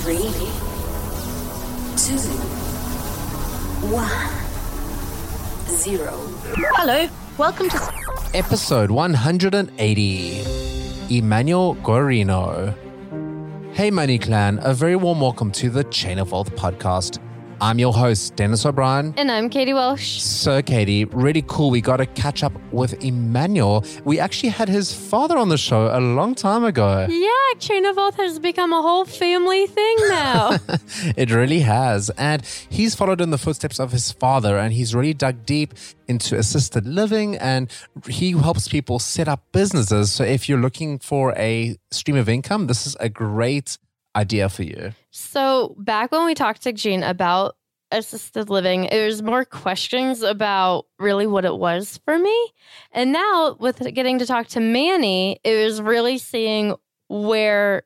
Three, two, one, zero. Hello, welcome to. Episode 180 Emmanuel Guarino. Hey, Money Clan, a very warm welcome to the Chain of Wealth podcast. I'm your host, Dennis O'Brien. And I'm Katie Welsh. So, Katie, really cool. We got to catch up with Emmanuel. We actually had his father on the show a long time ago. Yeah, Chain of Wealth has become a whole family thing now. it really has. And he's followed in the footsteps of his father and he's really dug deep into assisted living and he helps people set up businesses. So, if you're looking for a stream of income, this is a great idea for you. so, back when we talked to Gene about assisted living, it was more questions about really what it was for me. And now, with getting to talk to Manny, it was really seeing where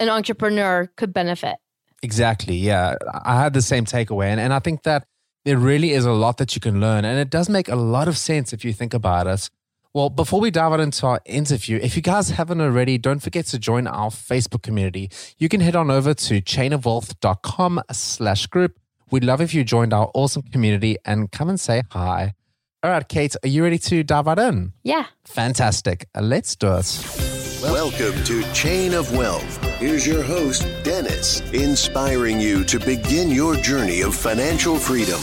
an entrepreneur could benefit. Exactly. Yeah. I had the same takeaway. And, and I think that there really is a lot that you can learn. And it does make a lot of sense if you think about it. Well, before we dive into our interview, if you guys haven't already, don't forget to join our Facebook community. You can head on over to chainofwealth.com slash group. We'd love if you joined our awesome community and come and say hi. All right, Kate, are you ready to dive right in? Yeah. Fantastic. Let's do it. Welcome to Chain of Wealth. Here's your host, Dennis, inspiring you to begin your journey of financial freedom.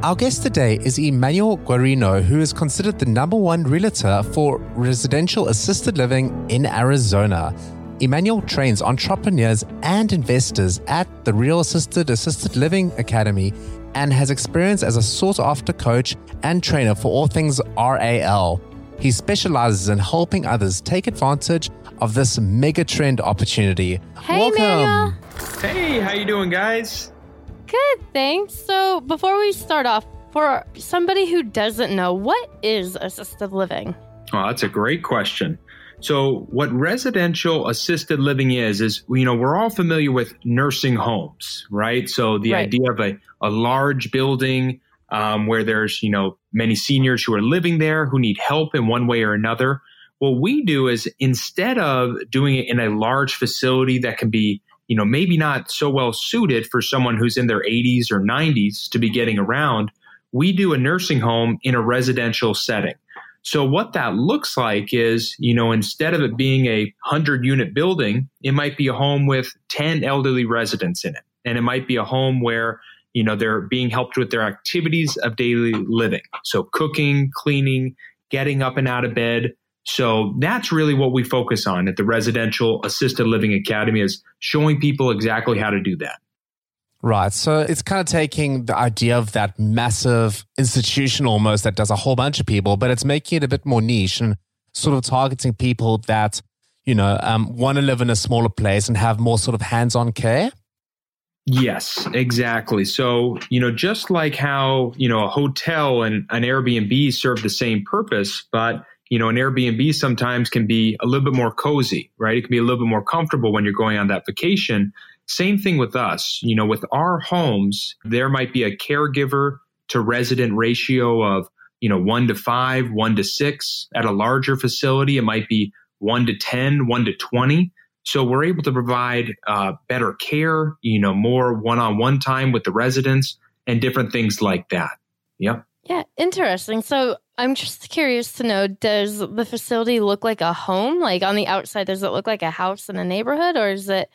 Our guest today is Emmanuel Guarino, who is considered the number one realtor for residential assisted living in Arizona. Emmanuel trains entrepreneurs and investors at the Real Assisted Assisted Living Academy and has experience as a sought after coach and trainer for all things RAL. He specializes in helping others take advantage of this mega trend opportunity. Hey, Welcome. Emmanuel. Hey, how you doing, guys? Good, thanks. So, before we start off, for somebody who doesn't know, what is assisted living? Oh, that's a great question. So, what residential assisted living is, is, you know, we're all familiar with nursing homes, right? So, the Right. idea of a, a large building um, where there's, you know, many seniors who are living there who need help in one way or another. What we do is instead of doing it in a large facility that can be, you know, maybe not so well suited for someone who's in their 80s or 90s to be getting around, we do a nursing home in a residential setting. So what that looks like is, you know, instead of it being a 100 unit building, it might be a home with 10 elderly residents in it. And it might be a home where, you know, they're being helped with their activities of daily living. So cooking, cleaning, getting up and out of bed. So that's really what we focus on at the Residential Assisted Living Academy is showing people exactly how to do that. Right. So it's kind of taking the idea of that massive institution almost that does a whole bunch of people, but it's making it a bit more niche and sort of targeting people that, you know, um, want to live in a smaller place and have more sort of hands on care. Yes, exactly. So, you know, just like how, you know, a hotel and an Airbnb serve the same purpose, but, you know, an Airbnb sometimes can be a little bit more cozy, right? It can be a little bit more comfortable when you're going on that vacation. Same thing with us. You know, with our homes, there might be a caregiver to resident ratio of, you know, one to five, one to six. At a larger facility, it might be one to 10, one to 20. So we're able to provide uh, better care, you know, more one on one time with the residents and different things like that. Yep. Yeah, interesting. So I'm just curious to know does the facility look like a home? Like on the outside, does it look like a house in a neighborhood or is it,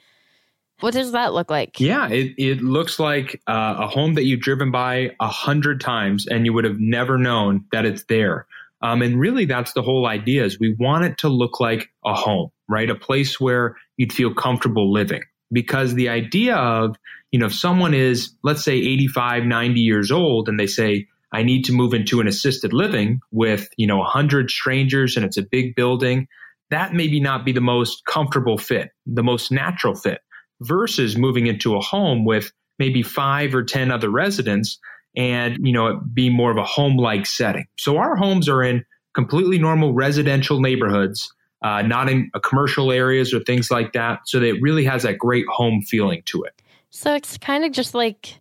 what does that look like? Yeah, it, it looks like uh, a home that you've driven by a hundred times and you would have never known that it's there. Um, and really, that's the whole idea is we want it to look like a home, right? A place where you'd feel comfortable living. Because the idea of, you know, if someone is, let's say 85, 90 years old and they say, I need to move into an assisted living with, you know, 100 strangers and it's a big building. That maybe not be the most comfortable fit, the most natural fit versus moving into a home with maybe five or 10 other residents and, you know, it be more of a home like setting. So our homes are in completely normal residential neighborhoods, uh, not in commercial areas or things like that. So that it really has that great home feeling to it. So it's kind of just like,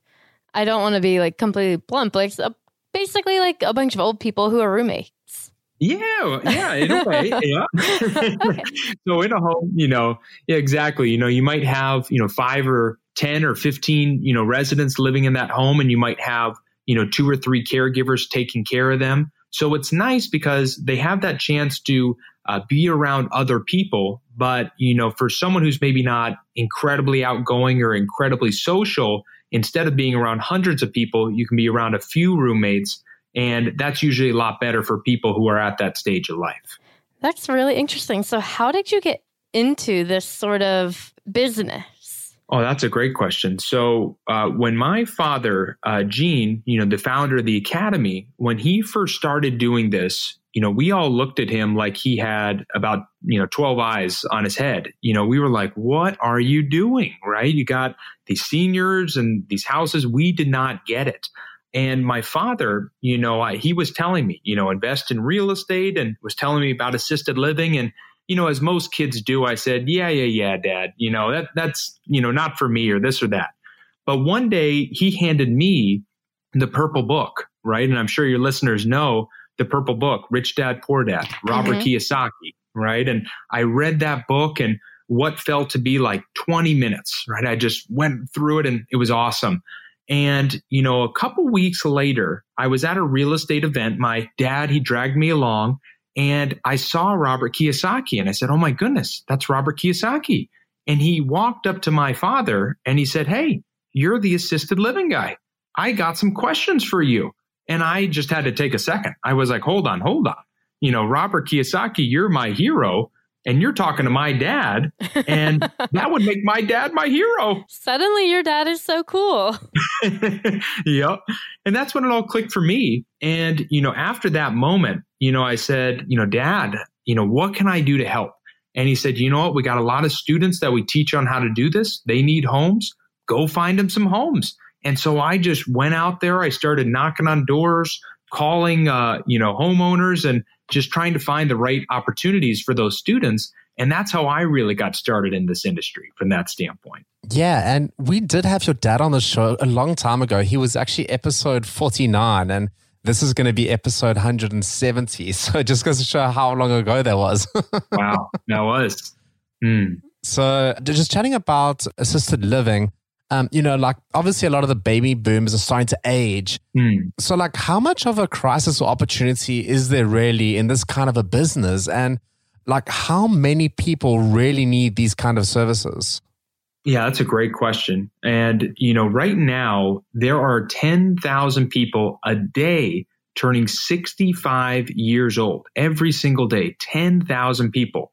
I don't want to be like completely blunt, but it's a basically like a bunch of old people who are roommates. Yeah, yeah, in a way, yeah. so in a home, you know, yeah, exactly. You know, you might have, you know, five or ten or fifteen, you know, residents living in that home, and you might have, you know, two or three caregivers taking care of them. So it's nice because they have that chance to uh, be around other people. But you know, for someone who's maybe not incredibly outgoing or incredibly social, instead of being around hundreds of people, you can be around a few roommates. And that's usually a lot better for people who are at that stage of life. That's really interesting. So, how did you get into this sort of business? Oh, that's a great question. So, uh, when my father, uh, Gene, you know, the founder of the academy, when he first started doing this, you know, we all looked at him like he had about, you know, 12 eyes on his head. You know, we were like, what are you doing? Right? You got these seniors and these houses. We did not get it. And my father, you know, I, he was telling me, you know, invest in real estate and was telling me about assisted living. And, you know, as most kids do, I said, yeah, yeah, yeah, dad, you know, that, that's, you know, not for me or this or that. But one day he handed me the purple book, right? And I'm sure your listeners know the purple book, Rich Dad, Poor Dad, Robert mm-hmm. Kiyosaki, right? And I read that book and what felt to be like 20 minutes, right? I just went through it and it was awesome. And, you know, a couple weeks later, I was at a real estate event. My dad, he dragged me along and I saw Robert Kiyosaki and I said, Oh my goodness, that's Robert Kiyosaki. And he walked up to my father and he said, Hey, you're the assisted living guy. I got some questions for you. And I just had to take a second. I was like, hold on, hold on. You know, Robert Kiyosaki, you're my hero. And you're talking to my dad, and that would make my dad my hero. Suddenly, your dad is so cool. yep. And that's when it all clicked for me. And, you know, after that moment, you know, I said, you know, dad, you know, what can I do to help? And he said, you know what? We got a lot of students that we teach on how to do this. They need homes. Go find them some homes. And so I just went out there. I started knocking on doors, calling, uh, you know, homeowners and just trying to find the right opportunities for those students. And that's how I really got started in this industry from that standpoint. Yeah. And we did have your dad on the show a long time ago. He was actually episode 49 and this is going to be episode 170. So it just goes to show how long ago that was. wow. That was. Mm. So just chatting about assisted living um, you know, like obviously a lot of the baby boomers are starting to age. Mm. So, like, how much of a crisis or opportunity is there really in this kind of a business? And like, how many people really need these kind of services? Yeah, that's a great question. And, you know, right now, there are 10,000 people a day turning 65 years old every single day, 10,000 people.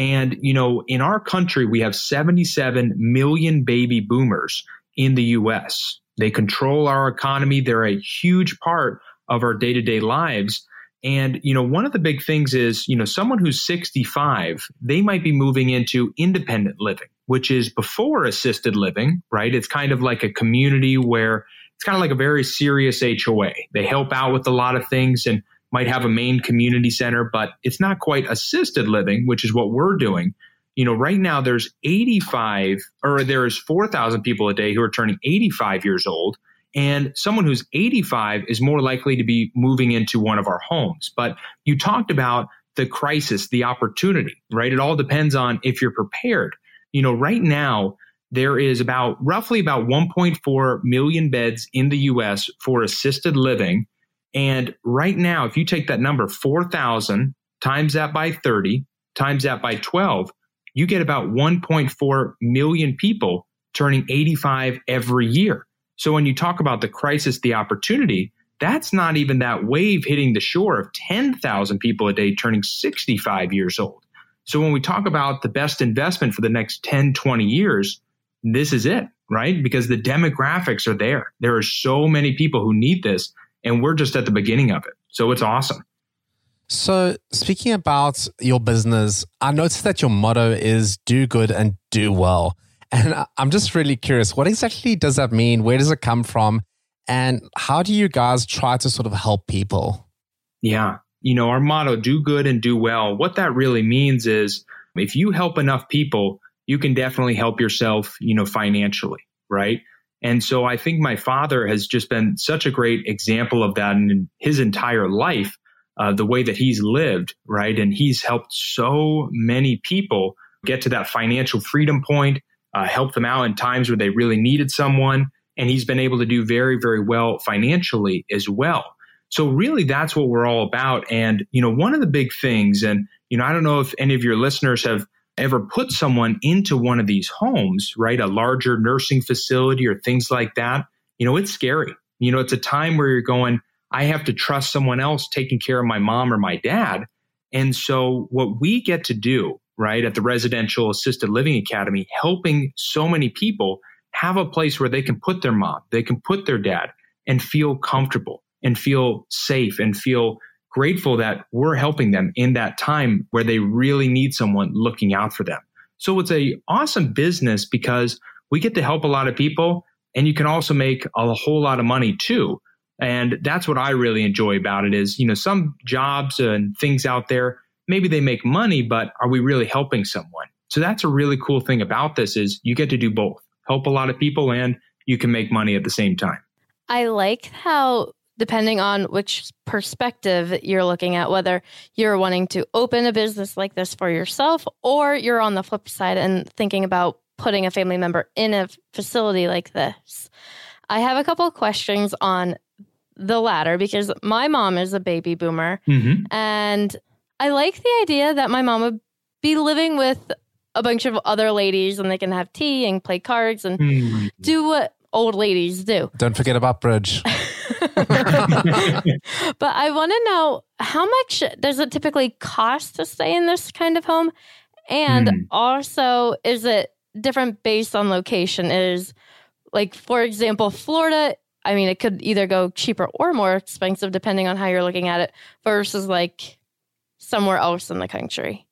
And, you know, in our country, we have 77 million baby boomers in the US. They control our economy. They're a huge part of our day to day lives. And, you know, one of the big things is, you know, someone who's 65, they might be moving into independent living, which is before assisted living, right? It's kind of like a community where it's kind of like a very serious HOA. They help out with a lot of things and might have a main community center, but it's not quite assisted living, which is what we're doing. You know, right now there's 85 or there's 4,000 people a day who are turning 85 years old. And someone who's 85 is more likely to be moving into one of our homes. But you talked about the crisis, the opportunity, right? It all depends on if you're prepared. You know, right now, there is about roughly about 1.4 million beds in the US for assisted living. And right now, if you take that number, 4,000 times that by 30, times that by 12, you get about 1.4 million people turning 85 every year. So when you talk about the crisis, the opportunity, that's not even that wave hitting the shore of 10,000 people a day turning 65 years old. So when we talk about the best investment for the next 10, 20 years, this is it, right? Because the demographics are there. There are so many people who need this, and we're just at the beginning of it. So it's awesome. So, speaking about your business, I noticed that your motto is do good and do well. And I'm just really curious, what exactly does that mean? Where does it come from? And how do you guys try to sort of help people? Yeah. You know, our motto, do good and do well. What that really means is if you help enough people, you can definitely help yourself, you know, financially, right? And so I think my father has just been such a great example of that in his entire life, uh, the way that he's lived, right? And he's helped so many people get to that financial freedom point, uh, help them out in times where they really needed someone. And he's been able to do very, very well financially as well. So really that's what we're all about. And, you know, one of the big things, and, you know, I don't know if any of your listeners have ever put someone into one of these homes, right? A larger nursing facility or things like that, you know, it's scary. You know, it's a time where you're going, I have to trust someone else taking care of my mom or my dad. And so what we get to do, right, at the Residential Assisted Living Academy, helping so many people have a place where they can put their mom, they can put their dad and feel comfortable and feel safe and feel grateful that we're helping them in that time where they really need someone looking out for them. So it's a awesome business because we get to help a lot of people and you can also make a whole lot of money too. And that's what I really enjoy about it is, you know, some jobs and things out there, maybe they make money, but are we really helping someone? So that's a really cool thing about this is you get to do both, help a lot of people and you can make money at the same time. I like how depending on which perspective you're looking at, whether you're wanting to open a business like this for yourself or you're on the flip side and thinking about putting a family member in a facility like this. I have a couple of questions on the latter because my mom is a baby boomer mm-hmm. and I like the idea that my mom would be living with a bunch of other ladies and they can have tea and play cards and mm-hmm. do what old ladies do. Don't forget about bridge. but I want to know how much does it typically cost to stay in this kind of home? And mm. also, is it different based on location? Is like, for example, Florida, I mean, it could either go cheaper or more expensive depending on how you're looking at it versus like somewhere else in the country.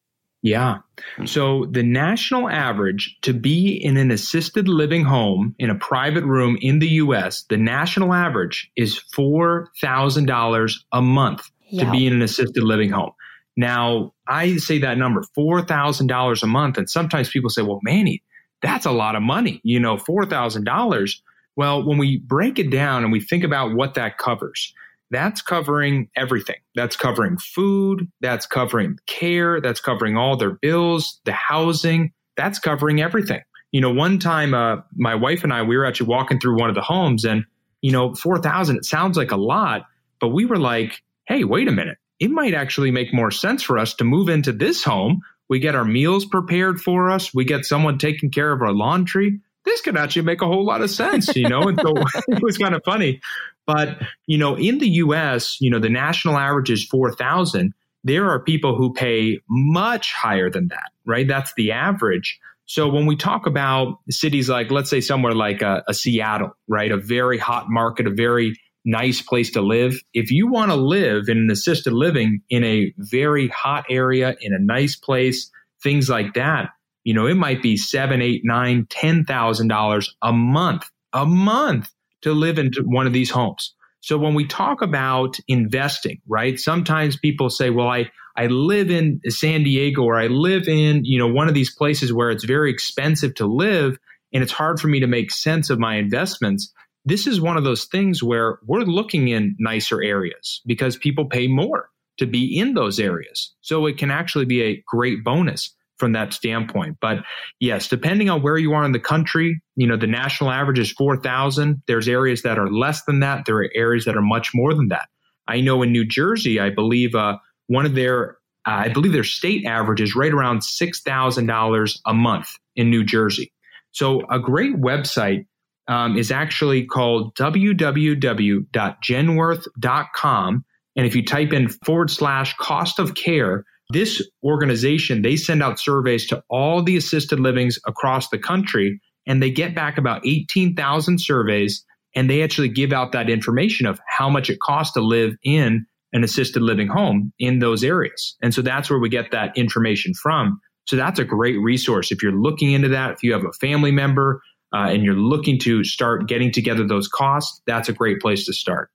Yeah. Hmm. So the national average to be in an assisted living home in a private room in the US, the national average is $4,000 a month to be in an assisted living home. Now, I say that number, $4,000 a month. And sometimes people say, well, Manny, that's a lot of money, you know, $4,000. Well, when we break it down and we think about what that covers, that's covering everything. That's covering food, that's covering care, that's covering all their bills, the housing, that's covering everything. You know, one time uh, my wife and I we were actually walking through one of the homes and you know, 4000 it sounds like a lot, but we were like, "Hey, wait a minute. It might actually make more sense for us to move into this home. We get our meals prepared for us, we get someone taking care of our laundry." this could actually make a whole lot of sense, you know? And so it was kind of funny. But, you know, in the US, you know, the national average is 4,000. There are people who pay much higher than that, right? That's the average. So when we talk about cities like, let's say somewhere like a, a Seattle, right? A very hot market, a very nice place to live. If you want to live in an assisted living in a very hot area, in a nice place, things like that, you know, it might be seven, eight, nine, ten thousand dollars a month, a month to live in one of these homes. So when we talk about investing, right? Sometimes people say, well, I, I live in San Diego or I live in, you know, one of these places where it's very expensive to live and it's hard for me to make sense of my investments. This is one of those things where we're looking in nicer areas because people pay more to be in those areas. So it can actually be a great bonus from that standpoint. But yes, depending on where you are in the country, you know, the national average is 4,000. There's areas that are less than that. There are areas that are much more than that. I know in New Jersey, I believe uh, one of their, uh, I believe their state average is right around $6,000 a month in New Jersey. So a great website um, is actually called www.genworth.com. And if you type in forward slash cost of care, this organization, they send out surveys to all the assisted livings across the country, and they get back about 18,000 surveys, and they actually give out that information of how much it costs to live in an assisted living home in those areas. And so that's where we get that information from. So that's a great resource. If you're looking into that, if you have a family member uh, and you're looking to start getting together those costs, that's a great place to start.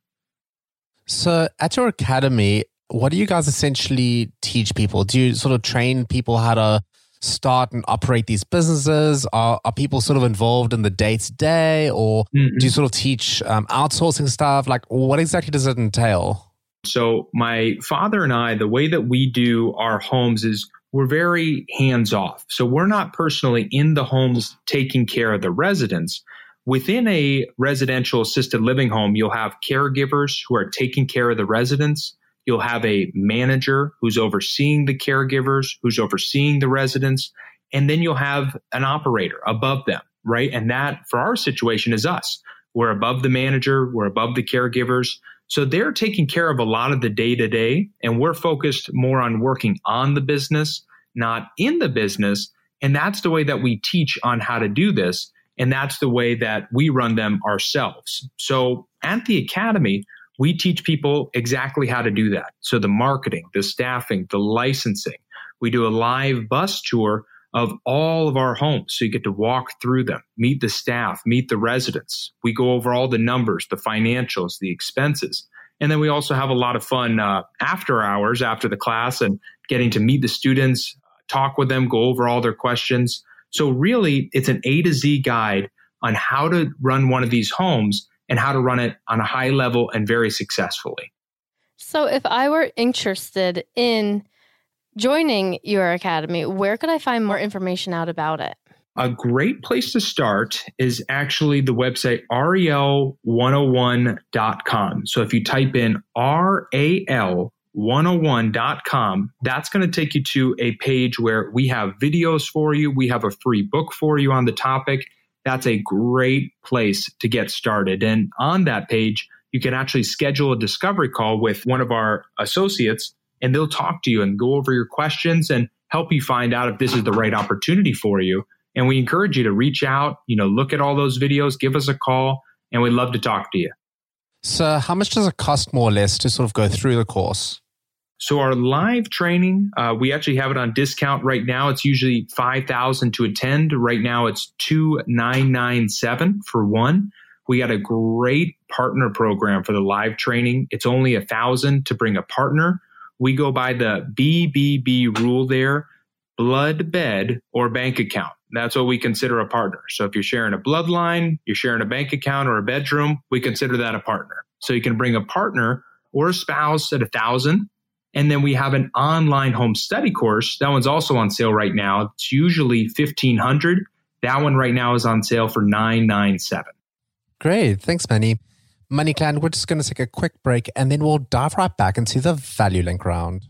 So at your academy, what do you guys essentially teach people? Do you sort of train people how to start and operate these businesses? Are, are people sort of involved in the day to day, or mm-hmm. do you sort of teach um, outsourcing stuff? Like, what exactly does it entail? So, my father and I, the way that we do our homes is we're very hands off. So, we're not personally in the homes taking care of the residents. Within a residential assisted living home, you'll have caregivers who are taking care of the residents. You'll have a manager who's overseeing the caregivers, who's overseeing the residents, and then you'll have an operator above them, right? And that for our situation is us. We're above the manager, we're above the caregivers. So they're taking care of a lot of the day to day, and we're focused more on working on the business, not in the business. And that's the way that we teach on how to do this. And that's the way that we run them ourselves. So at the academy, we teach people exactly how to do that. So the marketing, the staffing, the licensing. We do a live bus tour of all of our homes. So you get to walk through them, meet the staff, meet the residents. We go over all the numbers, the financials, the expenses. And then we also have a lot of fun uh, after hours, after the class, and getting to meet the students, talk with them, go over all their questions. So really, it's an A to Z guide on how to run one of these homes and how to run it on a high level and very successfully. So, if I were interested in joining your academy, where could I find more information out about it? A great place to start is actually the website RAL101.com. So if you type in RAL101.com, that's going to take you to a page where we have videos for you. We have a free book for you on the topic that's a great place to get started. And on that page, you can actually schedule a discovery call with one of our associates and they'll talk to you and go over your questions and help you find out if this is the right opportunity for you. And we encourage you to reach out, you know, look at all those videos, give us a call, and we'd love to talk to you. So, how much does it cost more or less to sort of go through the course? So our live training, uh, we actually have it on discount right now. It's usually five thousand to attend. Right now, it's two nine nine seven for one. We got a great partner program for the live training. It's only a thousand to bring a partner. We go by the BBB rule there: blood, bed, or bank account. That's what we consider a partner. So if you're sharing a bloodline, you're sharing a bank account or a bedroom, we consider that a partner. So you can bring a partner or a spouse at a thousand and then we have an online home study course. That one's also on sale right now. It's usually 1500 That one right now is on sale for 997 Great. Thanks, Manny. Money Clan, we're just going to take a quick break and then we'll dive right back into the value link round.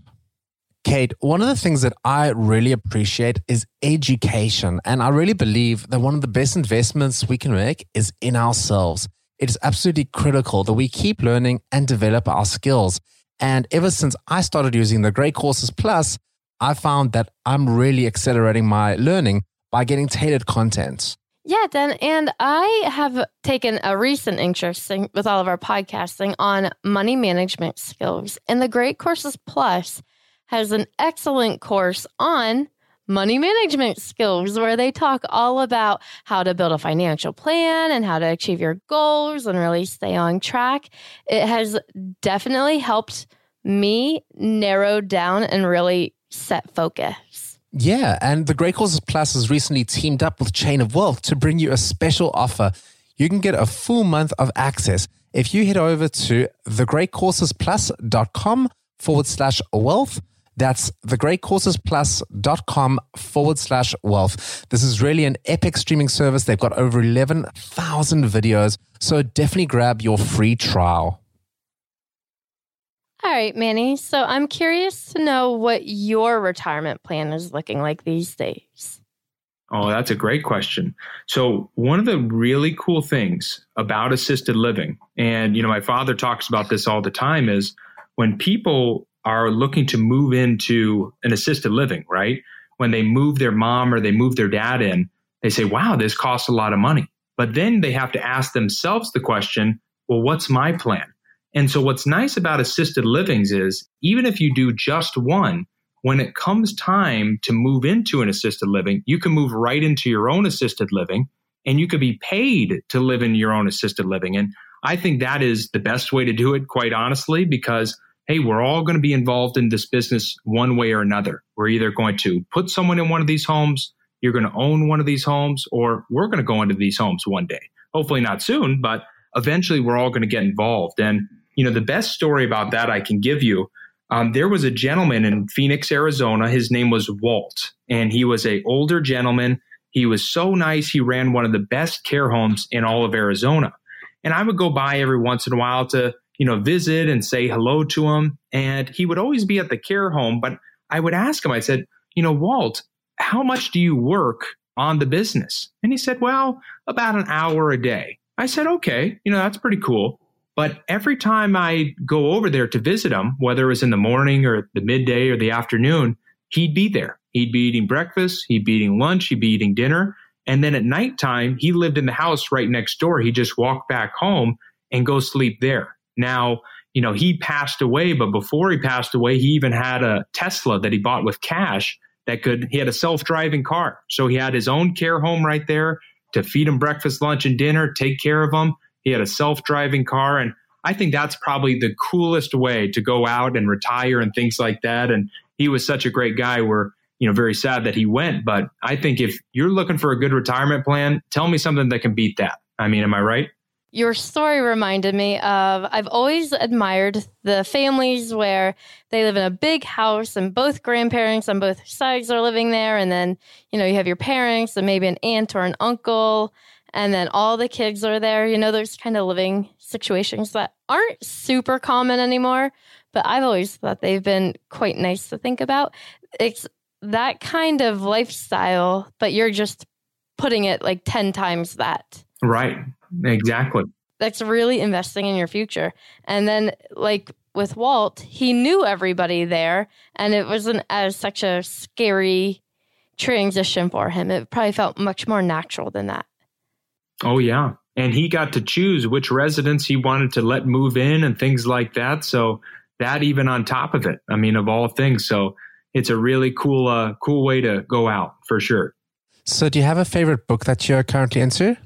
Kate, one of the things that I really appreciate is education. And I really believe that one of the best investments we can make is in ourselves. It is absolutely critical that we keep learning and develop our skills. And ever since I started using the Great Courses Plus, I found that I'm really accelerating my learning by getting tailored content. Yeah, Dan, and I have taken a recent interest in, with all of our podcasting on money management skills. And the Great Courses Plus has an excellent course on money management skills where they talk all about how to build a financial plan and how to achieve your goals and really stay on track. It has definitely helped me narrow down and really set focus. Yeah, and the Great Courses Plus has recently teamed up with Chain of Wealth to bring you a special offer. You can get a full month of access if you head over to thegreatcoursesplus.com forward slash wealth. That's thegreatcoursesplus.com forward slash wealth. This is really an epic streaming service. They've got over 11,000 videos. So definitely grab your free trial. All right, Manny. So I'm curious to know what your retirement plan is looking like these days. Oh, that's a great question. So, one of the really cool things about assisted living, and you know, my father talks about this all the time, is when people are looking to move into an assisted living, right? When they move their mom or they move their dad in, they say, wow, this costs a lot of money. But then they have to ask themselves the question, well, what's my plan? And so what's nice about assisted livings is even if you do just one, when it comes time to move into an assisted living, you can move right into your own assisted living and you could be paid to live in your own assisted living. And I think that is the best way to do it, quite honestly, because hey, we're all going to be involved in this business one way or another. We're either going to put someone in one of these homes, you're going to own one of these homes, or we're going to go into these homes one day. Hopefully not soon, but eventually we're all going to get involved. And you know, the best story about that I can give you. Um, there was a gentleman in Phoenix, Arizona. His name was Walt, and he was a older gentleman. He was so nice. He ran one of the best care homes in all of Arizona. And I would go by every once in a while to, you know, visit and say hello to him. And he would always be at the care home. But I would ask him, I said, you know, Walt, how much do you work on the business? And he said, well, about an hour a day. I said, okay, you know, that's pretty cool. But every time I go over there to visit him, whether it was in the morning or the midday or the afternoon, he'd be there. He'd be eating breakfast, he'd be eating lunch, he'd be eating dinner. And then at nighttime, he lived in the house right next door. He just walked back home and go sleep there. Now, you know, he passed away, but before he passed away, he even had a Tesla that he bought with cash that could, he had a self driving car. So he had his own care home right there to feed him breakfast, lunch, and dinner, take care of him. He had a self driving car. And I think that's probably the coolest way to go out and retire and things like that. And he was such a great guy. We're, you know, very sad that he went. But I think if you're looking for a good retirement plan, tell me something that can beat that. I mean, am I right? Your story reminded me of I've always admired the families where they live in a big house and both grandparents on both sides are living there. And then, you know, you have your parents and maybe an aunt or an uncle and then all the kids are there. You know, there's kind of living situations that aren't super common anymore, but I've always thought they've been quite nice to think about. It's that kind of lifestyle, but you're just putting it like 10 times that. Right. Exactly. That's really investing in your future. And then, like with Walt, he knew everybody there, and it wasn't as such a scary transition for him. It probably felt much more natural than that. Oh, yeah. And he got to choose which residents he wanted to let move in and things like that. So that even on top of it, I mean, of all things. So it's a really cool, uh, cool way to go out for sure. So do you have a favorite book that you're currently into?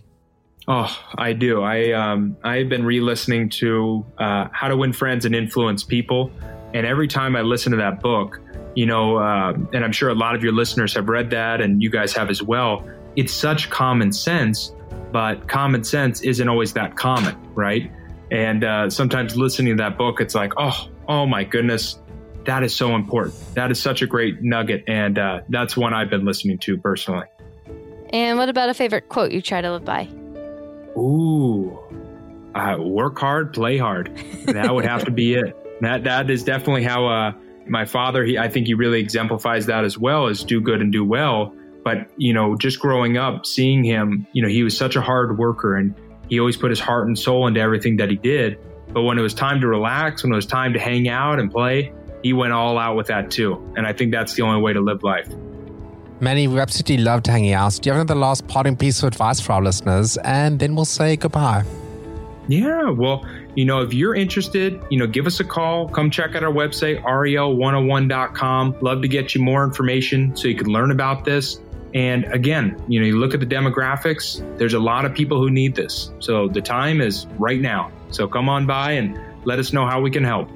Oh, I do. I um, I've been re-listening to uh, How to Win Friends and Influence People, and every time I listen to that book, you know, uh, and I'm sure a lot of your listeners have read that, and you guys have as well. It's such common sense, but common sense isn't always that common, right? And uh, sometimes listening to that book, it's like, oh, oh my goodness, that is so important. That is such a great nugget, and uh, that's one I've been listening to personally. And what about a favorite quote you try to live by? Ooh, uh, work hard, play hard. That would have to be it. That that is definitely how uh, my father. He, I think he really exemplifies that as well as do good and do well. But, you know, just growing up, seeing him, you know, he was such a hard worker and he always put his heart and soul into everything that he did. But when it was time to relax, when it was time to hang out and play, he went all out with that too. And I think that's the only way to live life. Manny, we absolutely loved hanging out. Do you have another last parting piece of advice for our listeners? And then we'll say goodbye. Yeah, well, you know, if you're interested, you know, give us a call. Come check out our website, ral101.com. Love to get you more information so you can learn about this. And again, you know, you look at the demographics, there's a lot of people who need this. So the time is right now. So come on by and let us know how we can help.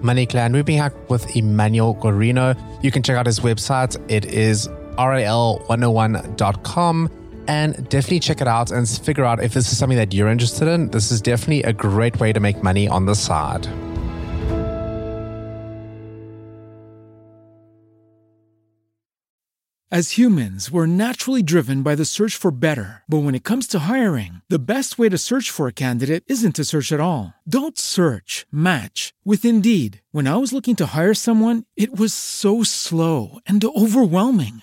Money Clan, we've been hacked with Emmanuel Guarino. You can check out his website. It is ral101.com and definitely check it out and figure out if this is something that you're interested in. This is definitely a great way to make money on the side. As humans, we're naturally driven by the search for better. But when it comes to hiring, the best way to search for a candidate isn't to search at all. Don't search, match with Indeed. When I was looking to hire someone, it was so slow and overwhelming.